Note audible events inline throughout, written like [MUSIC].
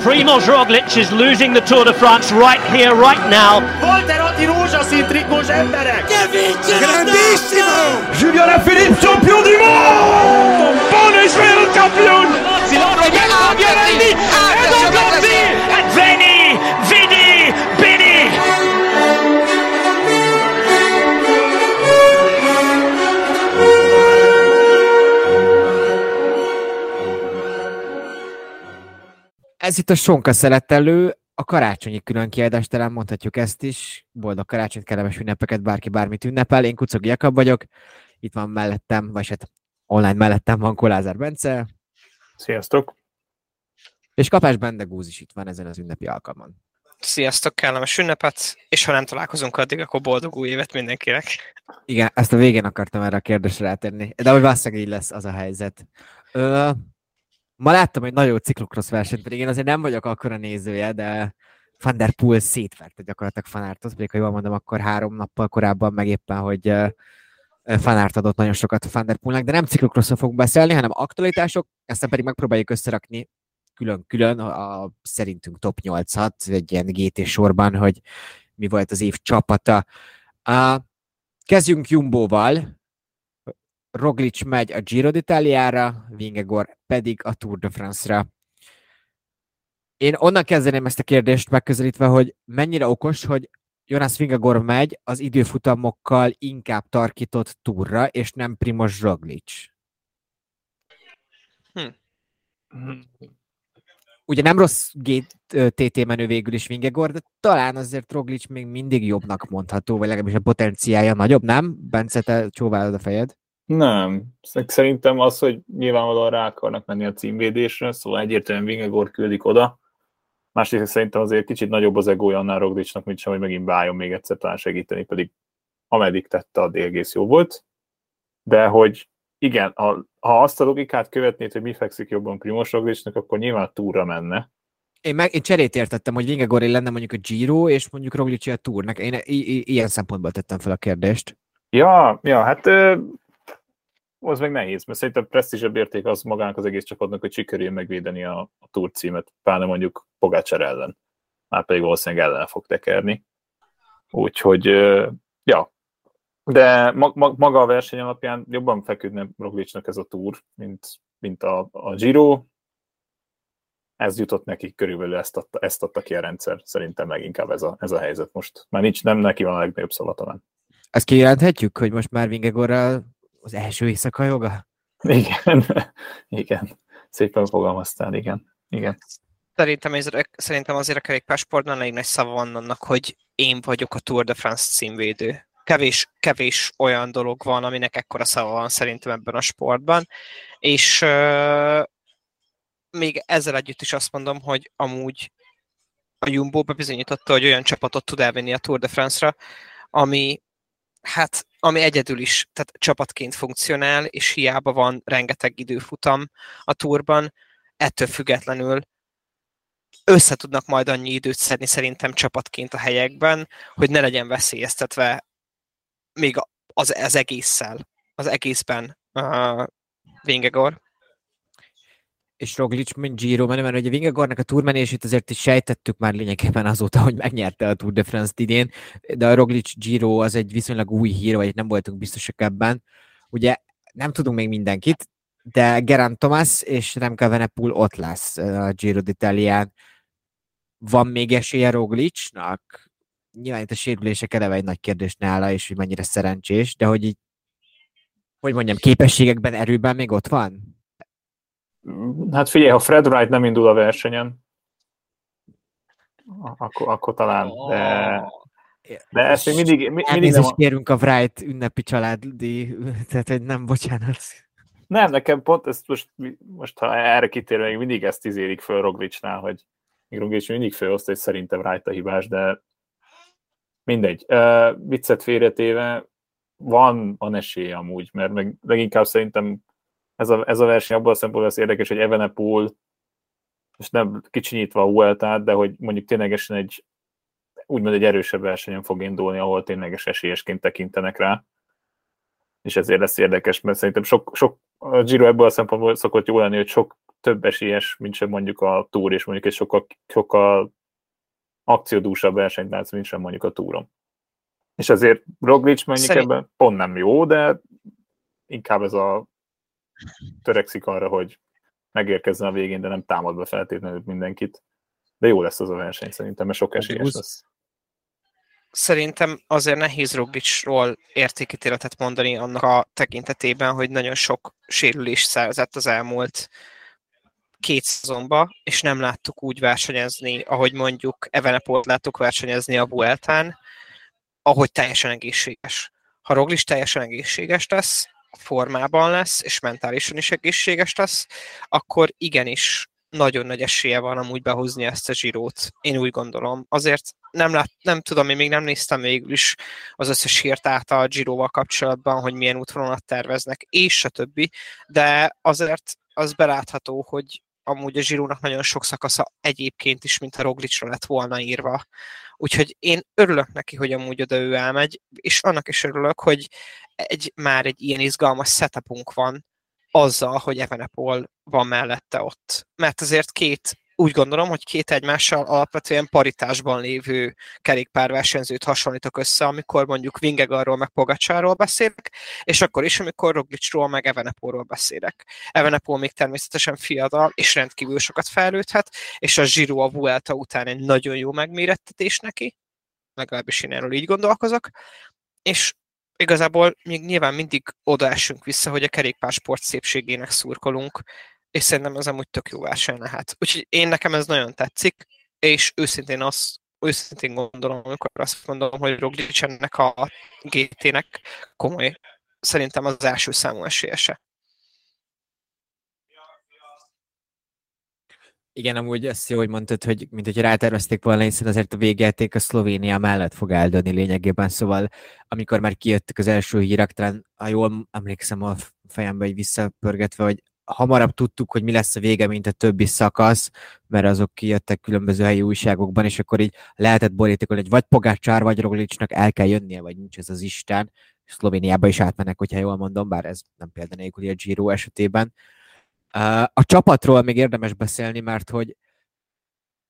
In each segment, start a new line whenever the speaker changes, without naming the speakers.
Primoz Roglic is losing the Tour de France right here, right now.
Walter Atti rózsaszín trikós!
Grandissimo!
Julien Alaphilippe, champion du monde! Buon Israel champion!
Veni,
Ez itt a Sonka szeretelő, a karácsonyi külön kiadás, talán mondhatjuk ezt is. Boldog karácsonyt, kellemes ünnepeket, bárki bármit ünnepel. Én Kucogi Jakab vagyok, itt van mellettem, vagy hát online mellettem van Kolázár Bence,
Sziasztok!
és Kapás Bendegúz is itt van ezen az ünnepi alkalmon.
Sziasztok, kellemes ünnepet, és ha nem találkozunk addig, akkor boldog új évet mindenkinek.
Igen, ezt a végén akartam erre a kérdésre rátenni, de hogy valószínűleg így lesz az a helyzet. Ö, ma láttam egy nagyon ciklokrosz versenyt, pedig én azért nem vagyok akkora nézője, de Van der Poel szétverte gyakorlatilag Fanártot, pedig ha jól mondom, akkor három nappal korábban meg éppen, hogy Fanárt adott nagyon sokat Van der Poelnek, de nem ciklokroszról fogunk beszélni, hanem aktualitások, aztán pedig megpróbáljuk összerakni külön-külön a, a szerintünk top 8-at, egy ilyen GT sorban, hogy mi volt az év csapata. Uh, kezdjünk Jumbo-val. Roglic megy a Giro d'Italiára, Vingegor pedig a Tour de France-ra. Én onnan kezdeném ezt a kérdést megközelítve, hogy mennyire okos, hogy Jonas Vingegor megy az időfutamokkal inkább tarkított túrra, és nem Primoz Roglic. Ugye nem rossz GTT menő végül is Vingegor, de talán azért Roglic még mindig jobbnak mondható, vagy legalábbis a potenciája nagyobb, nem? Bence, te csóválod a fejed?
Nem. Szerintem az, hogy nyilvánvalóan rá akarnak menni a címvédésre, szóval egyértelműen Vingegor küldik oda. Másrészt szerintem azért kicsit nagyobb az egója annál Roglicnak, mint sem, hogy megint beálljon még egyszer talán segíteni, pedig ameddig tette, addig egész jó volt. De hogy igen, ha, ha azt a logikát követnéd, hogy mi fekszik jobban Primoz Roglicnak, akkor nyilván túra menne.
Én, meg, én cserét értettem, hogy Vingegoré lenne mondjuk a Giro, és mondjuk Roglic a Tournak. Én i- i- ilyen szempontból tettem fel a kérdést.
Ja, ja, hát ö, az meg nehéz, mert szerintem presztízsebb érték az magának az egész csapatnak, hogy sikerüljön megvédeni a, a Tour címet, pláne mondjuk Pogácsár ellen. Már pedig valószínűleg ellen fog tekerni. Úgyhogy, ja, de mag, mag, maga a verseny alapján jobban feküdne Roglicnak ez a Tour, mint, mint a, a Giro. Ez jutott neki körülbelül, ezt adta, ezt adta ki a rendszer. Szerintem leginkább ez a, ez a helyzet most. Már nincs, nem neki van a legnagyobb szava talán.
Ezt kijelenthetjük, hogy most már Vingegorral az első éjszaka joga?
Igen, [LAUGHS] igen. Szépen fogalmaztál, igen. igen.
Szerintem, ez, szerintem azért a kerékpársportban elég nagy szava van annak, hogy én vagyok a Tour de France címvédő. Kevés, kevés olyan dolog van, aminek ekkora szava van szerintem ebben a sportban, és euh, még ezzel együtt is azt mondom, hogy amúgy a Jumbo bebizonyította, hogy olyan csapatot tud elvinni a Tour de France-ra, ami hát ami egyedül is, tehát csapatként funkcionál, és hiába van rengeteg időfutam a túrban, ettől függetlenül össze tudnak majd annyi időt szedni szerintem csapatként a helyekben, hogy ne legyen veszélyeztetve még az, az egésszel, az egészben uh, Vingegor.
És Roglic, mint Giro menő, mert ugye Vingegornak a túrmenését azért is sejtettük már lényegében azóta, hogy megnyerte a Tour de France-t idén, de a Roglic Giro az egy viszonylag új hír, vagy nem voltunk biztosak ebben. Ugye nem tudunk még mindenkit, de Gerant Thomas és Remco Evenepoel ott lesz a Giro d'Italián. Van még esélye Roglicnak? Nyilván itt a sérülések eleve egy nagy kérdés nála, és hogy mennyire szerencsés, de hogy így, hogy mondjam, képességekben, erőben még ott van?
Hát figyelj, ha Fred Wright nem indul a versenyen, akkor, akkor talán, de, de ezt még mindig, mindig
Elnézést nem... kérünk a Wright ünnepi családi, tehát hogy nem, bocsánat.
Nem, nekem pont ezt most, most ha erre kitérve, még mindig ezt izélik föl Roglicnál, hogy Roglic mindig főoszta, hogy szerintem Wright a hibás, de mindegy. Uh, viccet félretéve van, van esély amúgy, mert meg leginkább szerintem ez a, ez a verseny abban a szempontból lesz érdekes, hogy Evenepoel, és nem kicsinyítve a Vueltát, de hogy mondjuk ténylegesen egy úgymond egy erősebb versenyen fog indulni, ahol tényleges esélyesként tekintenek rá. És ezért lesz érdekes, mert szerintem sok, sok a Giro ebből a szempontból szokott jó lenni, hogy sok több esélyes, mint sem mondjuk a túr, és mondjuk egy sokkal, sokkal akciódúsabb versenyt látsz, mint sem mondjuk a túron. És azért Roglic mondjuk Szerint... ebben pont nem jó, de inkább ez a törekszik arra, hogy megérkezzen a végén, de nem támad be feltétlenül mindenkit. De jó lesz az a verseny szerintem, mert sok esélyes lesz.
Szerintem azért nehéz Roglicról értékítéletet mondani annak a tekintetében, hogy nagyon sok sérülés szerzett az elmúlt két szezonba, és nem láttuk úgy versenyezni, ahogy mondjuk Evenepolt láttuk versenyezni a Vueltán, ahogy teljesen egészséges. Ha Roglic teljesen egészséges lesz, formában lesz, és mentálisan is egészséges lesz, akkor igenis nagyon nagy esélye van amúgy behozni ezt a zsírót. Én úgy gondolom. Azért nem, lát, nem tudom, én még nem néztem végül is az összes hírt át a Giroval kapcsolatban, hogy milyen útvonalat terveznek, és a többi, de azért az belátható, hogy amúgy a Zsirónak nagyon sok szakasza egyébként is, mint a Roglicra lett volna írva. Úgyhogy én örülök neki, hogy amúgy oda ő elmegy, és annak is örülök, hogy egy, már egy ilyen izgalmas setupunk van azzal, hogy Evenepol van mellette ott. Mert azért két úgy gondolom, hogy két egymással alapvetően paritásban lévő kerékpárversenyzőt hasonlítok össze, amikor mondjuk Vingegarról meg Pogacsáról beszélek, és akkor is, amikor Roglicról meg Evenepolról beszélek. Evenepol még természetesen fiatal, és rendkívül sokat fejlődhet, és a Giro a Vuelta után egy nagyon jó megmérettetés neki, legalábbis én erről így gondolkozok, és igazából még nyilván mindig odaessünk vissza, hogy a kerékpársport szépségének szurkolunk, és szerintem ez amúgy tök jó verseny lehet. Úgyhogy én nekem ez nagyon tetszik, és őszintén azt őszintén gondolom, amikor azt mondom, hogy Roglic ennek a GT-nek komoly, szerintem az első számú esélyese.
Igen, amúgy ezt jó, hogy mondtad, hogy mint hogy rátervezték volna, hiszen azért a végjáték a Szlovénia mellett fog eldönni lényegében, szóval amikor már kijöttek az első hírek, talán, ha jól emlékszem a fejembe, hogy visszapörgetve, hogy hamarabb tudtuk, hogy mi lesz a vége, mint a többi szakasz, mert azok kijöttek különböző helyi újságokban, és akkor így lehetett borítékolni, hogy vagy Pogácsár, vagy Roglicsnak el kell jönnie, vagy nincs ez az Isten. Szlovéniába is átmennek, hogyha jól mondom, bár ez nem példanélküli a Giro esetében. A csapatról még érdemes beszélni, mert hogy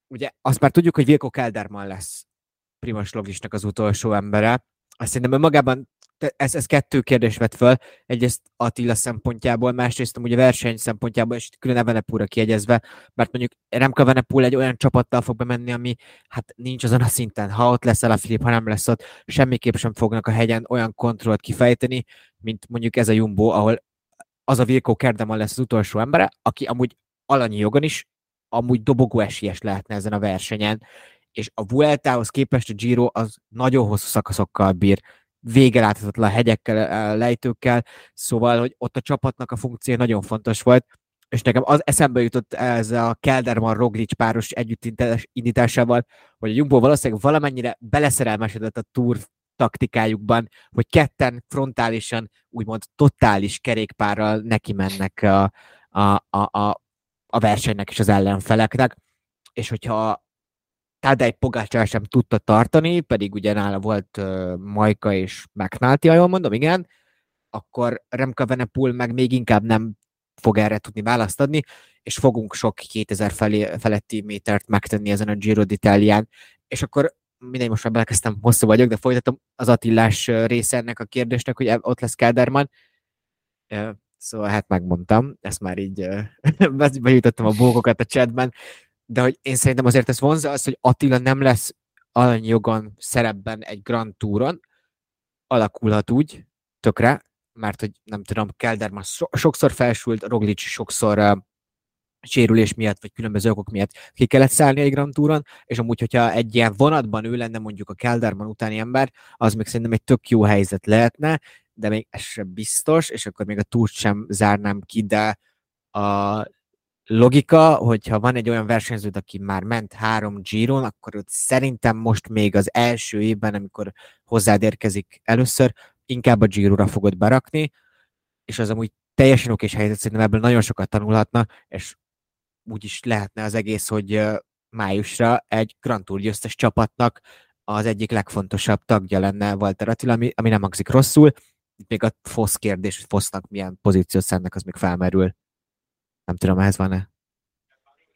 ugye azt már tudjuk, hogy Vilko Kelderman lesz Primoz Loglisnak az utolsó embere. Azt szerintem önmagában ez, ez kettő kérdés vett föl. Egyrészt Attila szempontjából, másrészt a verseny szempontjából, és külön Evenepúra kiegyezve, mert mondjuk Remka Venepul egy olyan csapattal fog bemenni, ami hát nincs azon a szinten. Ha ott lesz a Filip, ha nem lesz ott, semmiképp sem fognak a hegyen olyan kontrollt kifejteni, mint mondjuk ez a Jumbo, ahol az a Vilko Kerdeman lesz az utolsó embere, aki amúgy alanyi jogon is, amúgy dobogó esélyes lehetne ezen a versenyen, és a Vueltához képest a Giro az nagyon hosszú szakaszokkal bír, vége láthatatlan hegyekkel, lejtőkkel, szóval, hogy ott a csapatnak a funkció nagyon fontos volt, és nekem az eszembe jutott ez a Kelderman Roglic páros együttindításával, hogy a Jumbo valószínűleg valamennyire beleszerelmesedett a túr taktikájukban, hogy ketten frontálisan, úgymond totális kerékpárral neki mennek a, a, a, a, a versenynek és az ellenfeleknek, és hogyha Tadej Pogácsár sem tudta tartani, pedig ugye nála volt uh, Majka és McNulty, jól mondom, igen, akkor Remka Venepul meg még inkább nem fog erre tudni választ adni, és fogunk sok 2000 felé, feletti métert megtenni ezen a Giro d'Italián, és akkor mindegy, most már belekezdtem, hosszú vagyok, de folytatom az Attillás része ennek a kérdésnek, hogy ott lesz Kelderman. Szóval hát megmondtam, ezt már így [LAUGHS] bejutottam a bókokat a chatben, de hogy én szerintem azért ez vonza az, hogy Attila nem lesz alanyjogon szerepben egy Grand Touron, alakulhat úgy, tökre, mert hogy nem tudom, Kelderman so- sokszor felsült, Roglic sokszor uh, sérülés miatt, vagy különböző okok miatt ki kellett szállni egy Grand Touron, és amúgy, hogyha egy ilyen vonatban ő lenne mondjuk a Kelderman utáni ember, az még szerintem egy tök jó helyzet lehetne, de még ez sem biztos, és akkor még a túrt sem zárnám ki, de a logika, hogyha van egy olyan versenyződ, aki már ment három Giron, akkor ott szerintem most még az első évben, amikor hozzád érkezik először, inkább a Giro-ra fogod berakni, és az amúgy teljesen okés helyzet, szerintem ebből nagyon sokat tanulhatna, és úgy is lehetne az egész, hogy májusra egy Grand Tour győztes csapatnak az egyik legfontosabb tagja lenne Walter Attila, ami, ami nem hangzik rosszul. Itt még a FOSZ kérdés, hogy FOSZ-nak milyen pozíciót szennek, az még felmerül. Nem tudom, ehhez van-e?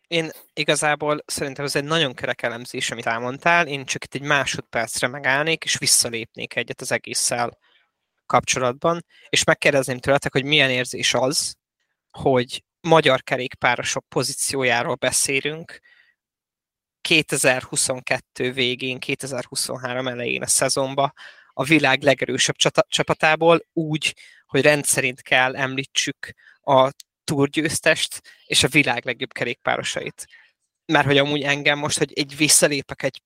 Én igazából szerintem ez egy nagyon kerek elemzés, amit elmondtál, én csak itt egy másodpercre megállnék, és visszalépnék egyet az egésszel kapcsolatban, és megkérdezném tőletek, hogy milyen érzés az, hogy magyar kerékpárosok pozíciójáról beszélünk 2022 végén, 2023 elején a szezonba, a világ legerősebb csapatából úgy, hogy rendszerint kell említsük a túrgyőztest és a világ legjobb kerékpárosait. Mert hogy amúgy engem most, hogy egy visszalépek egy,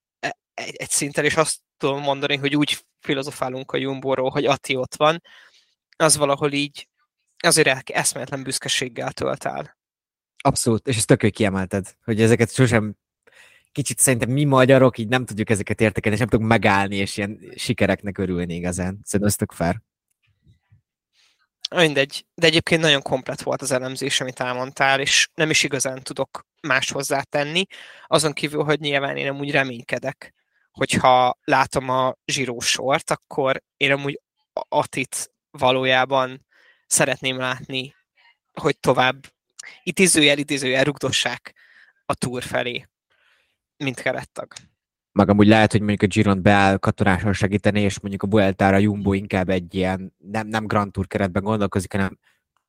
egy, egy szinten, és azt tudom mondani, hogy úgy filozofálunk a Jumbo-ról, hogy Ati ott van, az valahol így azért eszméletlen büszkeséggel tölt el.
Abszolút, és ezt tök kiemelted, hogy ezeket sosem kicsit szerintem mi magyarok így nem tudjuk ezeket értekelni, és nem tudunk megállni, és ilyen sikereknek örülni igazán. Szerintem ez tök fair.
Mindegy, de egyébként nagyon komplet volt az elemzés, amit elmondtál, és nem is igazán tudok más hozzátenni, azon kívül, hogy nyilván én amúgy reménykedek, hogyha látom a zsírósort, akkor én amúgy Atit valójában szeretném látni, hogy tovább idézőjel, idézőjel rugdossák a túr felé, mint kerettag.
Meg amúgy lehet, hogy mondjuk a Giron beáll katonáson segíteni, és mondjuk a Bueltára Jumbo inkább egy ilyen, nem, nem Grand Tour keretben gondolkozik, hanem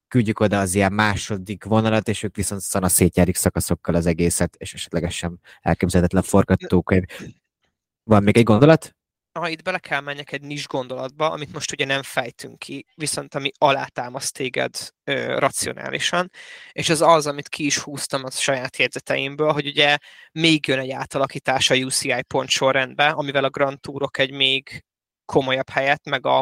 küldjük oda az ilyen második vonalat, és ők viszont szana szétjárik szakaszokkal az egészet, és esetlegesen elképzelhetetlen forgatókönyv. Van még egy gondolat?
Ha itt bele kell menjek egy nis gondolatba, amit most ugye nem fejtünk ki, viszont ami alátámaszt téged ö, racionálisan, és az az, amit ki is húztam a saját jegyzeteimből, hogy ugye még jön egy átalakítás a UCI pont sorrendbe, amivel a Grand Tourok egy még komolyabb helyet, meg a,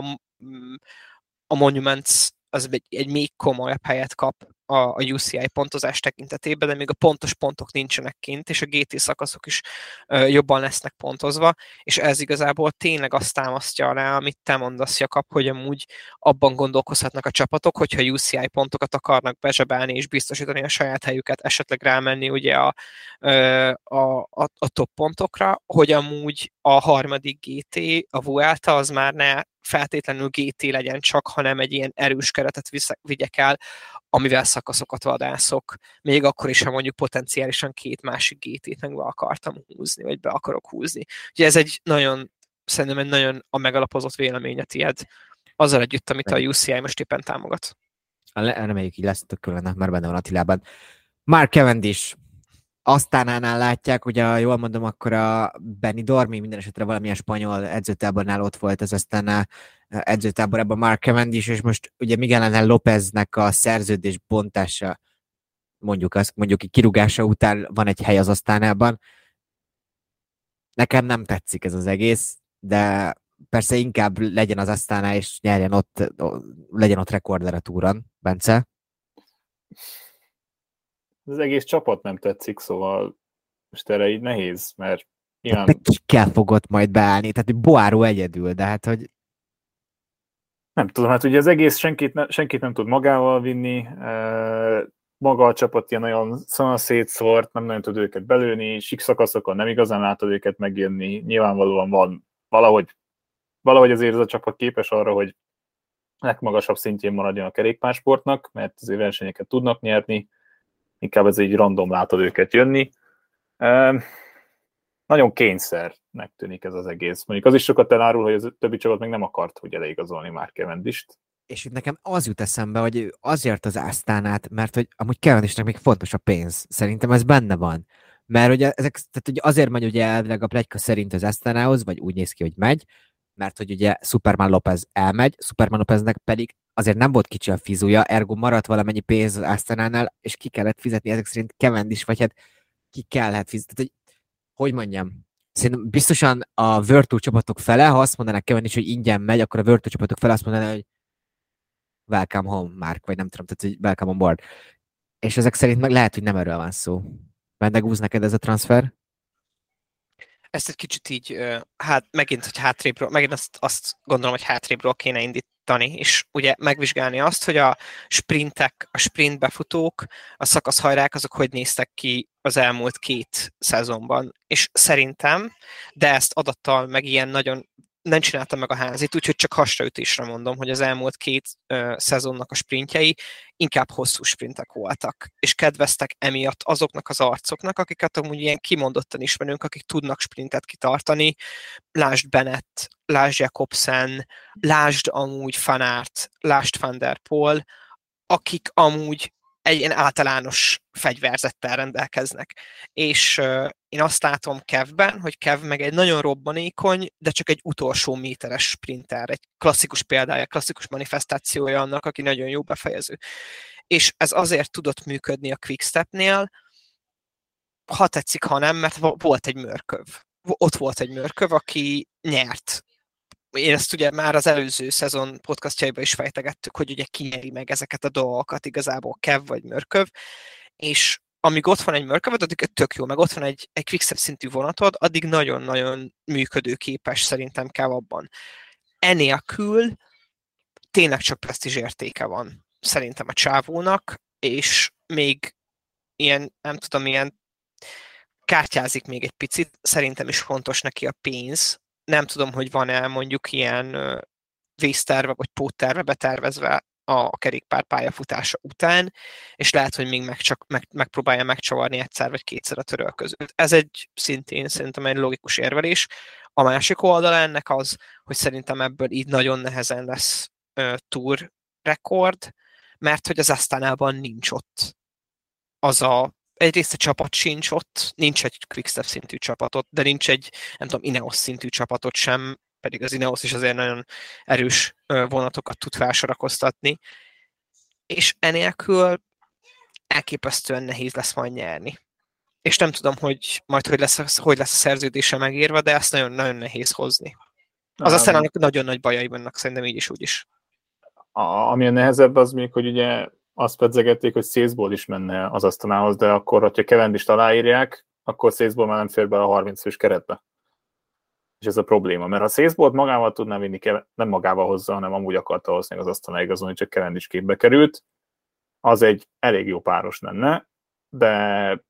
a Monuments az egy, egy még komolyabb helyet kap a, a UCI pontozás tekintetében, de még a pontos pontok nincsenek kint, és a GT szakaszok is ö, jobban lesznek pontozva, és ez igazából tényleg azt támasztja alá, amit te mondasz, Jakab, hogy amúgy abban gondolkozhatnak a csapatok, hogyha UCI pontokat akarnak bezsebelni és biztosítani a saját helyüket, esetleg rámenni ugye a, a, a, a top pontokra, hogy amúgy a harmadik GT, a Vuelta az már ne feltétlenül GT legyen csak, hanem egy ilyen erős keretet vigyek el, amivel szakaszokat vadászok, még akkor is, ha mondjuk potenciálisan két másik GT-t meg be akartam húzni, vagy be akarok húzni. Ugye ez egy nagyon, szerintem egy nagyon a megalapozott véleménye tied, azzal együtt, amit a UCI most éppen támogat.
Reméljük így lesz, tök már benne van Attilában. Mark Cavendish, Aztánánál látják, ugye jól mondom, akkor a Benny Dormi minden esetre valamilyen spanyol edzőtábornál ott volt az aztán edzőtáborában Mark Cavendish, és most ugye Miguel Ángel Lópeznek a szerződés bontása, mondjuk azt, mondjuk kirúgása után van egy hely az asztánában. Nekem nem tetszik ez az egész, de persze inkább legyen az asztánál, és nyerjen ott, legyen ott rekorder a túron, Bence
az egész csapat nem tetszik, szóval most erre így nehéz, mert
nyilván... De kell fogott majd beállni, tehát hogy Boáró egyedül, de hát, hogy
nem tudom, hát ugye az egész senkit, ne, senkit nem tud magával vinni, maga a csapat ilyen nagyon szana szétszórt, nem nagyon tud őket belőni, sikszakaszokon nem igazán látod őket megjönni, nyilvánvalóan van valahogy, valahogy azért ez a csapat képes arra, hogy legmagasabb szintjén maradjon a kerékpársportnak, mert azért versenyeket tudnak nyerni, inkább ez így random látod őket jönni. Nagyon kényszernek tűnik ez az egész. Mondjuk az is sokat elárul, hogy az többi csapat még nem akart, hogy leigazolni már Kevendist.
És itt nekem az jut eszembe, hogy azért az Ásztánát, mert hogy amúgy Kevendisnek még fontos a pénz. Szerintem ez benne van. Mert ugye, ezek, tehát ugye azért megy ugye elvileg a plegyka szerint az Esztánához, vagy úgy néz ki, hogy megy, mert hogy ugye Superman Lopez elmegy, Superman Lopeznek pedig azért nem volt kicsi a fizúja, ergo maradt valamennyi pénz az Astonánál, és ki kellett fizetni ezek szerint is, vagy hát ki kellett fizetni. Tehát, hogy, hogy mondjam, szerintem biztosan a Virtu csapatok fele, ha azt mondanák is, hogy ingyen megy, akkor a Virtu csapatok fele azt mondaná, hogy welcome home, Mark, vagy nem tudom, tehát hogy welcome on board. És ezek szerint meg lehet, hogy nem erről van szó. Vendegúz neked ez a transfer?
ezt egy kicsit így, hát megint, hogy hátrébről, megint azt, azt gondolom, hogy hátrébről kéne indítani, és ugye megvizsgálni azt, hogy a sprintek, a sprint befutók, a szakaszhajrák, azok hogy néztek ki az elmúlt két szezonban. És szerintem, de ezt adattal, meg ilyen nagyon nem csináltam meg a házit, úgyhogy csak hasraütésre mondom, hogy az elmúlt két ö, szezonnak a sprintjei inkább hosszú sprintek voltak, és kedveztek emiatt azoknak az arcoknak, akiket amúgy ilyen kimondottan ismerünk, akik tudnak sprintet kitartani, lásd Bennett, lásd Jakobsen, lásd amúgy Fanart, lásd Van der Poel, akik amúgy egy ilyen általános fegyverzettel rendelkeznek. És én azt látom Kevben, hogy Kev meg egy nagyon robbanékony, de csak egy utolsó méteres sprinter, egy klasszikus példája, klasszikus manifestációja annak, aki nagyon jó befejező. És ez azért tudott működni a Quickstepnél, ha tetszik, ha nem, mert volt egy mörköv. Ott volt egy mörköv, aki nyert én ezt ugye már az előző szezon podcastjaiban is fejtegettük, hogy ugye kinyeri meg ezeket a dolgokat igazából Kev vagy Mörköv, és amíg ott van egy mörköved, addig tök jó, meg ott van egy, egy quickstep szintű vonatod, addig nagyon-nagyon működőképes szerintem kell abban. Enélkül tényleg csak presztízs értéke van szerintem a csávónak, és még ilyen, nem tudom, ilyen kártyázik még egy picit, szerintem is fontos neki a pénz, nem tudom, hogy van-e mondjuk ilyen vészterve vagy pótterve betervezve a kerékpár pályafutása után, és lehet, hogy még meg csak, meg, megpróbálja megcsavarni egyszer vagy kétszer a törölközőt. Ez egy szintén szerintem egy logikus érvelés. A másik oldala ennek az, hogy szerintem ebből így nagyon nehezen lesz uh, tour rekord, mert hogy az Asztánában nincs ott az a egyrészt a csapat sincs ott, nincs egy Quickstep szintű csapatot, de nincs egy, nem tudom, Ineos szintű csapatot sem, pedig az Ineos is azért nagyon erős vonatokat tud felsorakoztatni, és enélkül elképesztően nehéz lesz majd nyerni. És nem tudom, hogy majd hogy lesz, hogy lesz a szerződése megírva, de ezt nagyon-nagyon nehéz hozni. Az aztán nagyon nagy bajai vannak, szerintem így is úgy is.
A, ami a nehezebb az még, hogy ugye azt pedzegették, hogy Szészból is menne az asztalához, de akkor, hogyha Kevendist aláírják, akkor Szészból már nem fér be a 30 fős keretbe. És ez a probléma, mert ha Szészbolt magával tudná vinni, nem magával hozza, hanem amúgy akarta hozni az asztalá igazolni, csak Kevendis képbe került, az egy elég jó páros lenne, de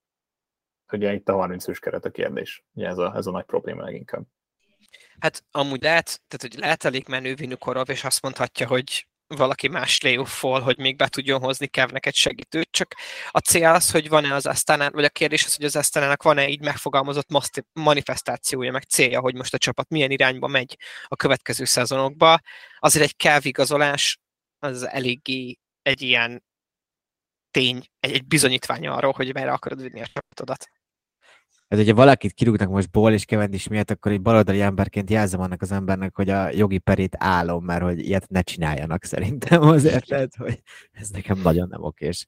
ugye itt a 30 fős keret a kérdés. Ugye ez a, ez a nagy probléma leginkább.
Hát amúgy lehet, tehát hogy lehet elég menő Vinukorov, és azt mondhatja, hogy valaki más layoff hogy még be tudjon hozni Kevnek egy segítőt, csak a cél az, hogy van-e az Asztánán, vagy a kérdés az, hogy az Asztánának van-e így megfogalmazott manifestációja, meg célja, hogy most a csapat milyen irányba megy a következő szezonokba. Azért egy Kev igazolás az eléggé egy ilyen tény, egy, egy bizonyítvány arról, hogy merre akarod vinni a csapatodat.
Ez hogyha valakit kirúgnak most ból és kevendis miatt, akkor egy baloldali emberként jelzem annak az embernek, hogy a jogi perét állom, mert hogy ilyet ne csináljanak szerintem [LAUGHS] azért, tehát, hogy ez nekem nagyon nem okés.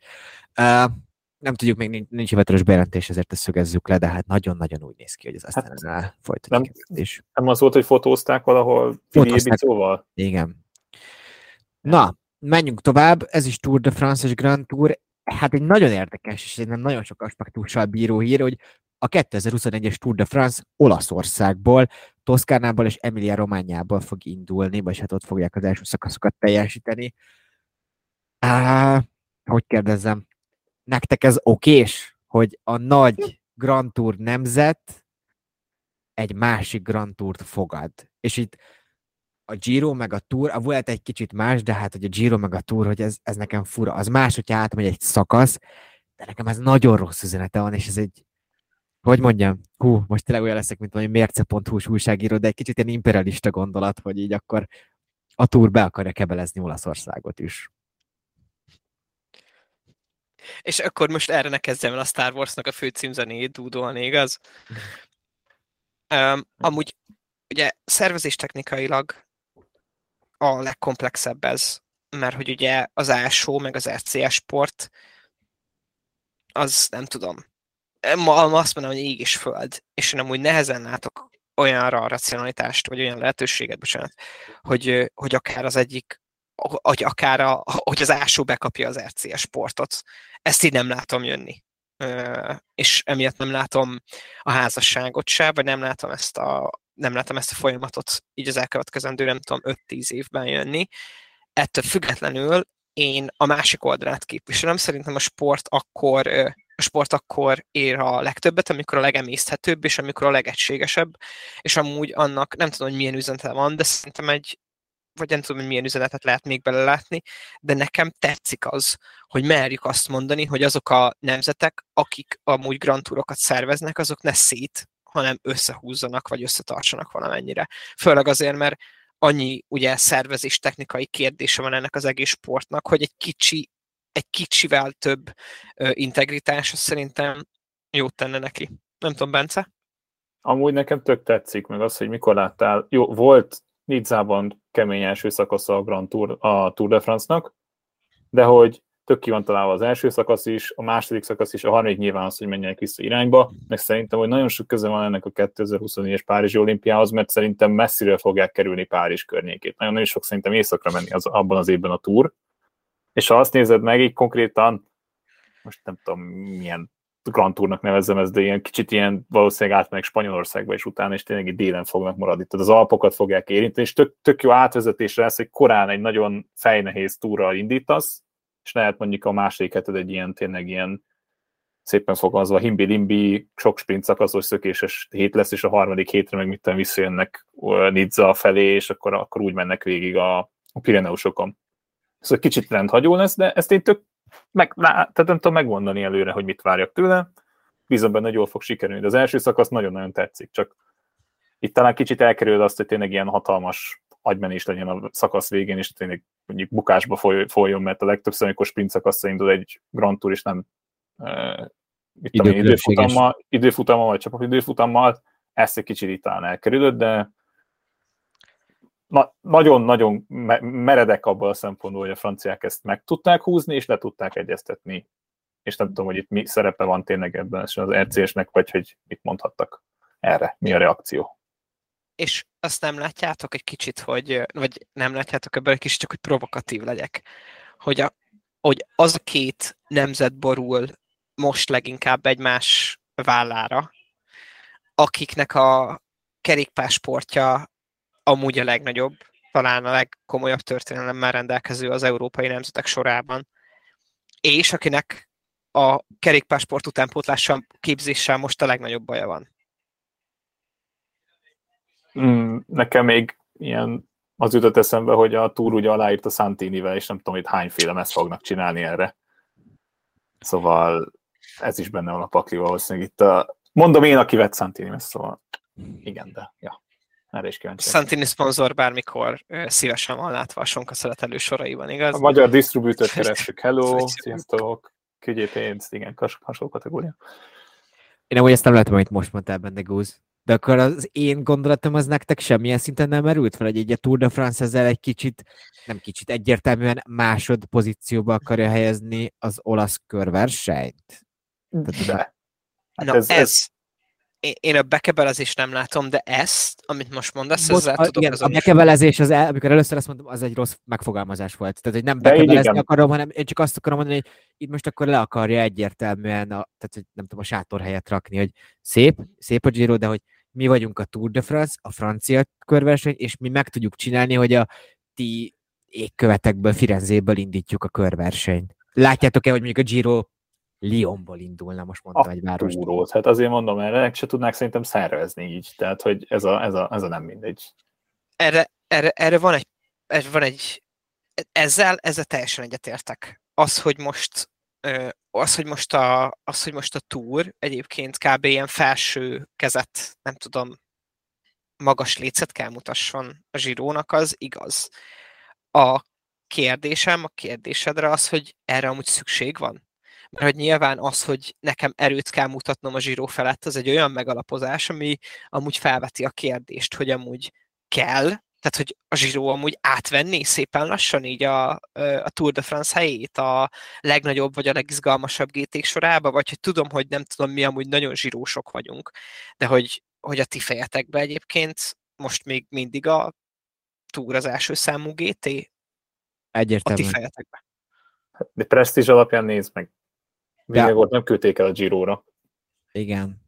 Uh, nem tudjuk, még nincs, nincs hivatalos bejelentés, ezért ezt szögezzük le, de hát nagyon-nagyon úgy néz ki, hogy ez aztán hát, folytatjuk.
Nem, is. nem az volt, hogy fotózták valahol Fili
Igen. Na, menjünk tovább, ez is Tour de France és Grand Tour, hát egy nagyon érdekes, és egy nagyon sok aspektussal bíró hír, hogy a 2021-es Tour de France Olaszországból, Toszkánából és Emilia Rományából fog indulni, vagy hát ott fogják az első szakaszokat teljesíteni. Á, hogy kérdezzem, nektek ez okés, hogy a nagy Grand Tour nemzet egy másik Grand Tourt fogad. És itt a Giro meg a Tour, a volt egy kicsit más, de hát hogy a Giro meg a Tour, hogy ez, ez nekem fura. Az más, hogyha átmegy egy szakasz, de nekem ez nagyon rossz üzenete van, és ez egy hogy mondjam, hú, most tényleg olyan leszek, mint valami mérce.hu újságíró, de egy kicsit ilyen imperialista gondolat, hogy így akkor a túr be akarja kebelezni Olaszországot is.
És akkor most erre ne kezdjem el a Star Wars-nak a főcímzenéjét dúdolni, igaz? Um, amúgy ugye szervezés technikailag a legkomplexebb ez, mert hogy ugye az ASO meg az RCS sport az nem tudom, ma azt mondom, hogy ég és föld, és én amúgy nehezen látok olyanra a racionalitást, vagy olyan lehetőséget, bocsánat, hogy, hogy akár az egyik, hogy akár a, hogy az ásó bekapja az RCS sportot. Ezt így nem látom jönni. És emiatt nem látom a házasságot se, vagy nem látom ezt a, nem látom ezt a folyamatot így az elkövetkezendő, nem tudom, 5-10 évben jönni. Ettől függetlenül én a másik oldalát képviselem. Szerintem a sport akkor sport akkor ér a legtöbbet, amikor a legemészthetőbb, és amikor a legegységesebb, és amúgy annak nem tudom, hogy milyen üzenete van, de szerintem egy, vagy nem tudom, hogy milyen üzenetet lehet még belelátni, de nekem tetszik az, hogy merjük azt mondani, hogy azok a nemzetek, akik amúgy Grand Tourokat szerveznek, azok ne szét, hanem összehúzzanak, vagy összetartsanak valamennyire. Főleg azért, mert annyi ugye szervezés technikai kérdése van ennek az egész sportnak, hogy egy kicsi, egy kicsivel több integritás, szerintem jót tenne neki. Nem tudom, Bence?
Amúgy nekem tök tetszik, meg az, hogy mikor láttál. Jó, volt Nizzában kemény első szakasza a Grand Tour, a Tour de France-nak, de hogy tök ki van találva az első szakasz is, a második szakasz is, a harmadik nyilván az, hogy menjenek vissza irányba, meg szerintem, hogy nagyon sok köze van ennek a 2024-es Párizsi olimpiához, mert szerintem messziről fogják kerülni Párizs környékét. Nagyon, nagyon sok szerintem északra menni az, abban az évben a túr, és ha azt nézed meg, így konkrétan, most nem tudom milyen Grand Tournak nevezzem ezt, de ilyen kicsit ilyen valószínűleg átmenek Spanyolországba, és utána és tényleg délen fognak maradni. Tehát az Alpokat fogják érinteni, és tök, tök jó átvezetésre lesz, hogy korán egy nagyon fejnehéz túra indítasz, és lehet mondjuk a második heted egy ilyen tényleg ilyen szépen fogalmazva himbi-limbi, sok sprint szakaszos szökéses hét lesz, és a harmadik hétre meg mitten visszajönnek Nizza felé, és akkor, akkor úgy mennek végig a, a Pireneusokon. Ez egy kicsit rendhagyó lesz, de ezt én tök meg, tehát nem tudom megmondani előre, hogy mit várjak tőle. Bízom benne, hogy jól fog sikerülni. De az első szakasz nagyon-nagyon tetszik, csak itt talán kicsit elkerül azt, hogy tényleg ilyen hatalmas agymenés legyen a szakasz végén, és tényleg mondjuk bukásba foly, folyjon, mert a legtöbbször, amikor sprint szakaszra indul egy Grand Tour, és nem uh, mit tudom, időfutammal, időfutammal, vagy csak időfutammal, ezt egy kicsit itt talán elkerülött, de na, nagyon-nagyon meredek abban a szempontból, hogy a franciák ezt meg tudták húzni, és le tudták egyeztetni. És nem tudom, hogy itt mi szerepe van tényleg ebben az RCS-nek, vagy hogy mit mondhattak erre, mi a reakció
és azt nem látjátok egy kicsit, hogy, vagy nem látjátok ebből egy kicsit, csak hogy provokatív legyek, hogy, a, hogy az a két nemzet borul most leginkább egymás vállára, akiknek a kerékpásportja amúgy a legnagyobb, talán a legkomolyabb történelemmel rendelkező az európai nemzetek sorában, és akinek a kerékpásport utánpótlással, képzéssel most a legnagyobb baja van.
Mm, nekem még ilyen az jutott eszembe, hogy a túr ugye aláírt a Santinivel, és nem tudom, hogy hányféle meszt fognak csinálni erre. Szóval ez is benne van a pakli valószínűleg itt a... Mondom én, aki vett Santini meszt, szóval igen, de ja. Erre is kíváncsi.
Santini szponzor bármikor szívesen van látva a sonka szeletelő soraiban, igaz?
A magyar disztribútort kerestük. Hello, sziasztok, küldjél pénzt, igen, hasonló kategória.
Én amúgy ezt nem látom, amit most mondtál benne, Gúz. De akkor az én gondolatom az nektek semmilyen szinten nem merült fel, hogy egy a Tour de France ezzel egy kicsit, nem kicsit, egyértelműen másod pozícióba akarja helyezni az olasz körversenyt?
De.
Hát Na ez, ez, ez, én a bekebelezést nem látom, de ezt, amit most mondasz, most, ezzel a, tudok igen,
A bekebelezés, az el, amikor először azt mondtam, az egy rossz megfogalmazás volt. Tehát, hogy nem bekebelezni akarom, hanem én csak azt akarom mondani, hogy itt most akkor le akarja egyértelműen, a, tehát, hogy nem tudom, a sátor helyet rakni, hogy szép, szép a Giro, de hogy mi vagyunk a Tour de France, a francia körverseny, és mi meg tudjuk csinálni, hogy a ti égkövetekből, Firenzéből indítjuk a körversenyt. Látjátok-e, hogy mondjuk a Giro Lyonból indulna, most mondtam egy város.
Túrót. Hát azért mondom, erre se tudnák szerintem szervezni így, tehát hogy ez a, ez a, ez a nem mindegy.
Erre, erre, erre van, egy, erre van egy, ezzel, ezzel teljesen egyetértek. Az, hogy most az, hogy most a, az, hogy most a túr egyébként kb. ilyen felső kezet, nem tudom, magas lécet kell mutasson a zsirónak, az igaz. A kérdésem, a kérdésedre az, hogy erre amúgy szükség van? Mert hogy nyilván az, hogy nekem erőt kell mutatnom a zsíró felett, az egy olyan megalapozás, ami amúgy felveti a kérdést, hogy amúgy kell, tehát hogy a zsíró amúgy átvenni szépen lassan így a, a Tour de France helyét a legnagyobb vagy a legizgalmasabb gt sorába, vagy hogy tudom, hogy nem tudom, mi amúgy nagyon zsírósok vagyunk, de hogy, hogy a ti fejetekbe egyébként most még mindig a Tour az első számú GT?
Egyértelműen.
A ti fejetekbe.
De presztízs alapján nézd meg. Még ott nem küldték el a Giro-ra.
Igen.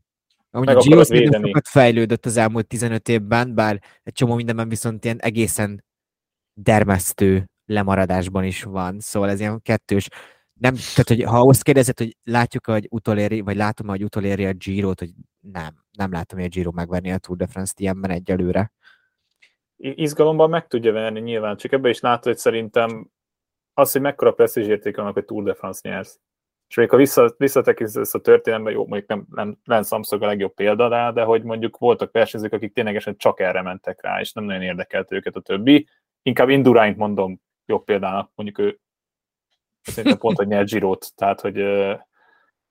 Amúgy a Giro sokat fejlődött az elmúlt 15 évben, bár egy csomó mindenben viszont ilyen egészen dermesztő lemaradásban is van, szóval ez ilyen kettős. nem, tehát, hogy ha azt kérdezed, hogy látjuk, hogy utoléri, vagy látom, hogy utoléri a Giro-t, hogy nem, nem látom, hogy a Giro megvenni a Tour de France-t ilyenben egyelőre.
Izgalomban meg tudja venni nyilván, csak ebbe is látod, hogy szerintem az, hogy mekkora presztízs érték annak, hogy Tour de France nyersz. És még ha vissza, visszatekintesz a történelembe, jó, mondjuk nem, nem Lance Armstrong a legjobb példa rá, de hogy mondjuk voltak versenyzők, akik ténylegesen csak erre mentek rá, és nem nagyon érdekelt őket a többi. Inkább Induraint mondom jobb példának, mondjuk ő szerintem pont, hogy nyert Girot, tehát, hogy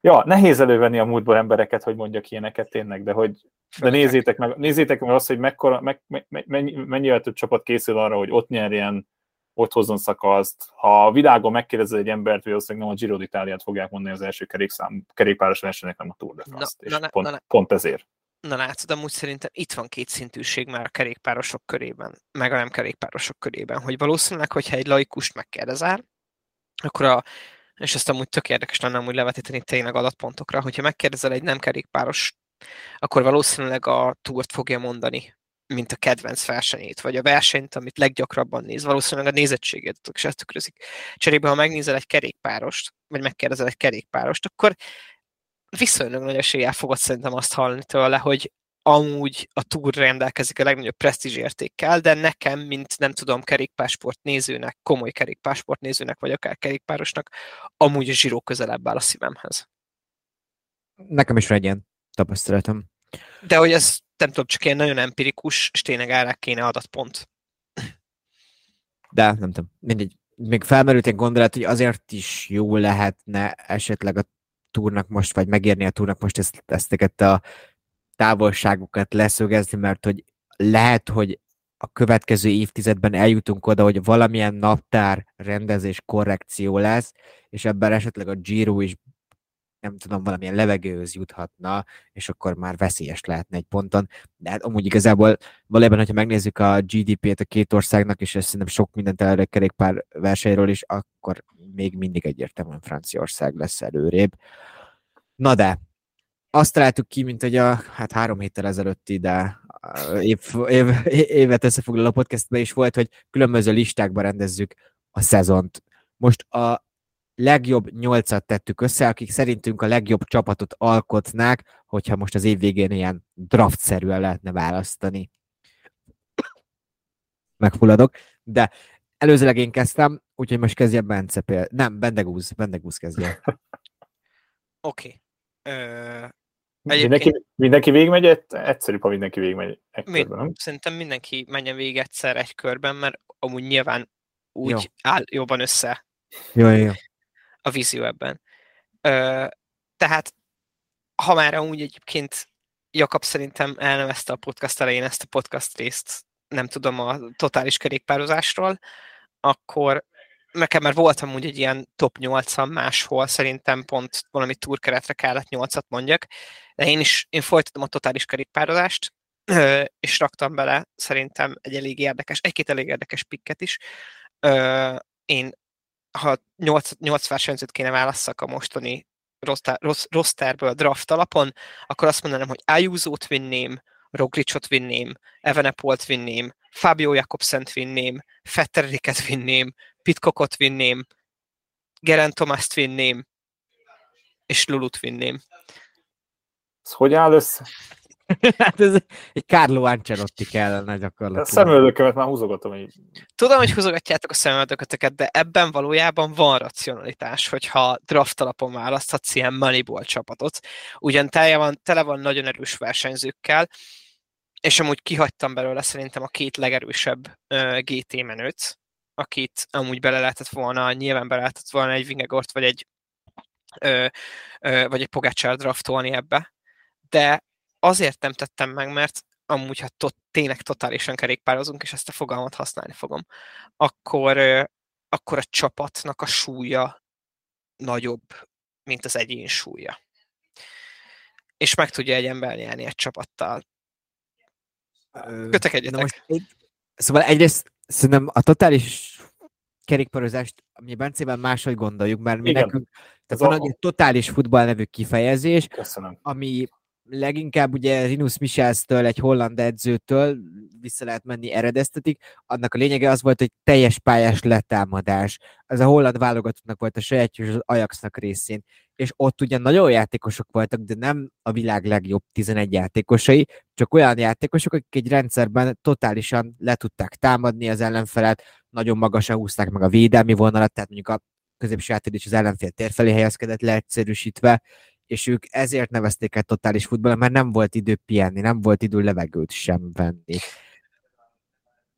ja, nehéz elővenni a múltból embereket, hogy mondjak ilyeneket tényleg, de hogy de nézzétek meg, nézzétek meg azt, hogy mekkora, meg, me, mennyi, mennyivel több csapat készül arra, hogy ott nyerjen, ott hozzon szakaszt. Ha a világon megkérdezed egy embert, hogy valószínűleg nem a Giro d'Italiát fogják mondani az első kerékszám, kerékpáros versenynek, nem a Tour de France-t. Na, és na, pont, na, pont ezért.
Na látod, amúgy szerintem itt van két szintűség már a kerékpárosok körében, meg a nem kerékpárosok körében, hogy valószínűleg, hogyha egy laikust megkérdezel, akkor a, és ezt amúgy tök érdekes lenne amúgy levetíteni tényleg adatpontokra, hogyha megkérdezel egy nem kerékpáros, akkor valószínűleg a túrt fogja mondani, mint a kedvenc versenyét, vagy a versenyt, amit leggyakrabban néz. Valószínűleg a nézettségét ezt tükrözik. Cserébe, ha megnézel egy kerékpárost, vagy megkérdezel egy kerékpárost, akkor viszonylag nagy eséllyel fogod szerintem azt hallani tőle, hogy amúgy a túr rendelkezik a legnagyobb presztízs értékkel, de nekem, mint nem tudom, kerékpásport nézőnek, komoly kerékpásport nézőnek, vagy akár kerékpárosnak, amúgy a zsíró közelebb áll a szívemhez.
Nekem is ilyen tapasztalatom.
De hogy ez nem tudom, csak ilyen nagyon empirikus, és tényleg árák kéne adatpont.
De nem tudom, mindegy. Még felmerült egy gondolat, hogy azért is jó lehetne esetleg a túrnak most, vagy megérni a túrnak most ezt, ezt a távolságokat leszögezni, mert hogy lehet, hogy a következő évtizedben eljutunk oda, hogy valamilyen naptár rendezés korrekció lesz, és ebben esetleg a Giro is nem tudom, valamilyen levegőhöz juthatna, és akkor már veszélyes lehetne egy ponton. De hát amúgy igazából valójában, hogyha megnézzük a GDP-t a két országnak, és ezt szerintem sok mindent előre kerékpár versenyről is, akkor még mindig egyértelműen Franciaország lesz előrébb. Na de, azt találtuk ki, mint hogy a hát három héttel ezelőtti, de év, év, évet összefoglaló podcastben is volt, hogy különböző listákba rendezzük a szezont. Most a legjobb nyolcat tettük össze, akik szerintünk a legjobb csapatot alkotnák, hogyha most az év végén ilyen draftszerűen lehetne választani. Megfulladok, de előzőleg én kezdtem, úgyhogy most kezdje Bence például. Nem, Bendegúz, Bendegúz kezdje. [LAUGHS]
Oké. Okay.
Mindenki, mindenki végigmegy, egyszerűbb, ha mindenki végigmegy egy Mind, körben, nem?
Szerintem mindenki menjen végig egyszer egy körben, mert amúgy nyilván úgy jó. áll jobban össze
jó, jó.
A vízió ebben. Ö, tehát, ha már amúgy egyébként Jakab szerintem elnevezte a podcast elején ezt a podcast részt, nem tudom, a totális kerékpározásról, akkor nekem már voltam úgy egy ilyen top 8 máshol, szerintem pont valami túrkeretre kellett 8-at mondjak, de én is én folytatom a totális kerékpározást, és raktam bele szerintem egy elég érdekes, egy-két elég érdekes pikket is. Én, ha 8, 8 versenyzőt kéne válasszak a mostani rosterből draft alapon, akkor azt mondanám, hogy Ayuso-t vinném, Roglicot vinném, Evenepolt vinném, Fabio Jakobsent vinném, Fetteriket vinném, Pitkokot vinném, Geraint Thomas-t vinném, és Lulut vinném.
Ez hogy áll össze? [LAUGHS]
hát ez egy Carlo Ancelotti kellene gyakorlatilag.
A szemöldökömet már húzogatom így.
Tudom, hogy húzogatjátok a szemöldököteket, de ebben valójában van racionalitás, hogyha draft alapon választhatsz ilyen Moneyball csapatot. Ugyan tele van, tele van nagyon erős versenyzőkkel, és amúgy kihagytam belőle szerintem a két legerősebb uh, GT menőt, akit amúgy bele lehetett volna, nyilván bele lehetett volna egy Vingegort, vagy egy ö, ö, vagy egy Pogácsár draftolni ebbe, de azért nem tettem meg, mert amúgy, ha tot, tényleg totálisan kerékpározunk, és ezt a fogalmat használni fogom, akkor, akkor a csapatnak a súlya nagyobb, mint az egyén súlya. És meg tudja egy ember nyerni egy csapattal. Kötekedjetek. Most egy,
szóval egyrészt szerintem a totális kerékpározást, mi Bencében máshogy gondoljuk, mert mi Igen. nekünk, tehát van egy totális futball nevű kifejezés,
Köszönöm.
ami leginkább ugye Rinus Michelstől, egy holland edzőtől vissza lehet menni eredeztetik. Annak a lényege az volt, hogy teljes pályás letámadás. Ez a holland válogatottnak volt a sajátja, és az Ajaxnak részén. És ott ugye nagyon játékosok voltak, de nem a világ legjobb 11 játékosai, csak olyan játékosok, akik egy rendszerben totálisan le tudták támadni az ellenfelet, nagyon magasan húzták meg a védelmi vonalat, tehát mondjuk a középső átadás az ellenfél tér felé helyezkedett leegyszerűsítve, és ők ezért nevezték el totális futball, mert nem volt idő pihenni, nem volt idő levegőt sem venni.